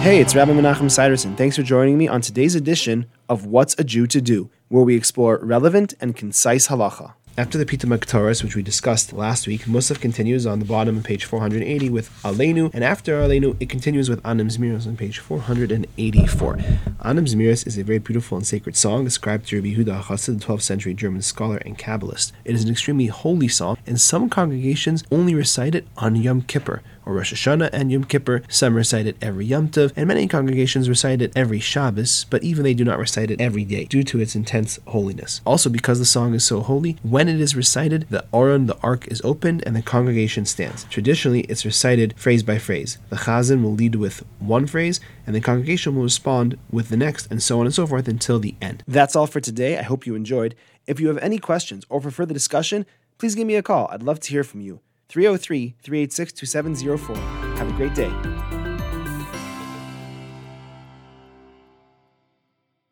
Hey, it's Rabbi Menachem Siderson. Thanks for joining me on today's edition of What's a Jew to Do, where we explore relevant and concise halacha. After the Pita Torahs, which we discussed last week, Musaf continues on the bottom of page 480 with Aleinu, and after Aleinu, it continues with Anim Zmiros on page 484. Anim Zmiros is a very beautiful and sacred song ascribed to Rabbi Yehuda Chassid, the 12th century German scholar and Kabbalist. It is an extremely holy song, and some congregations only recite it on Yom Kippur, or Rosh Hashanah and Yom Kippur. Some recite it every Yom Tov, and many congregations recite it every Shabbos, but even they do not recite it every day due to its intense holiness. Also, because the song is so holy, when it is recited, the Aron, the Ark, is opened and the congregation stands. Traditionally, it's recited phrase by phrase. The Chazan will lead with one phrase, and the congregation will respond with the next, and so on and so forth until the end. That's all for today. I hope you enjoyed. If you have any questions or for further discussion, please give me a call. I'd love to hear from you. 303 386 2704. Have a great day.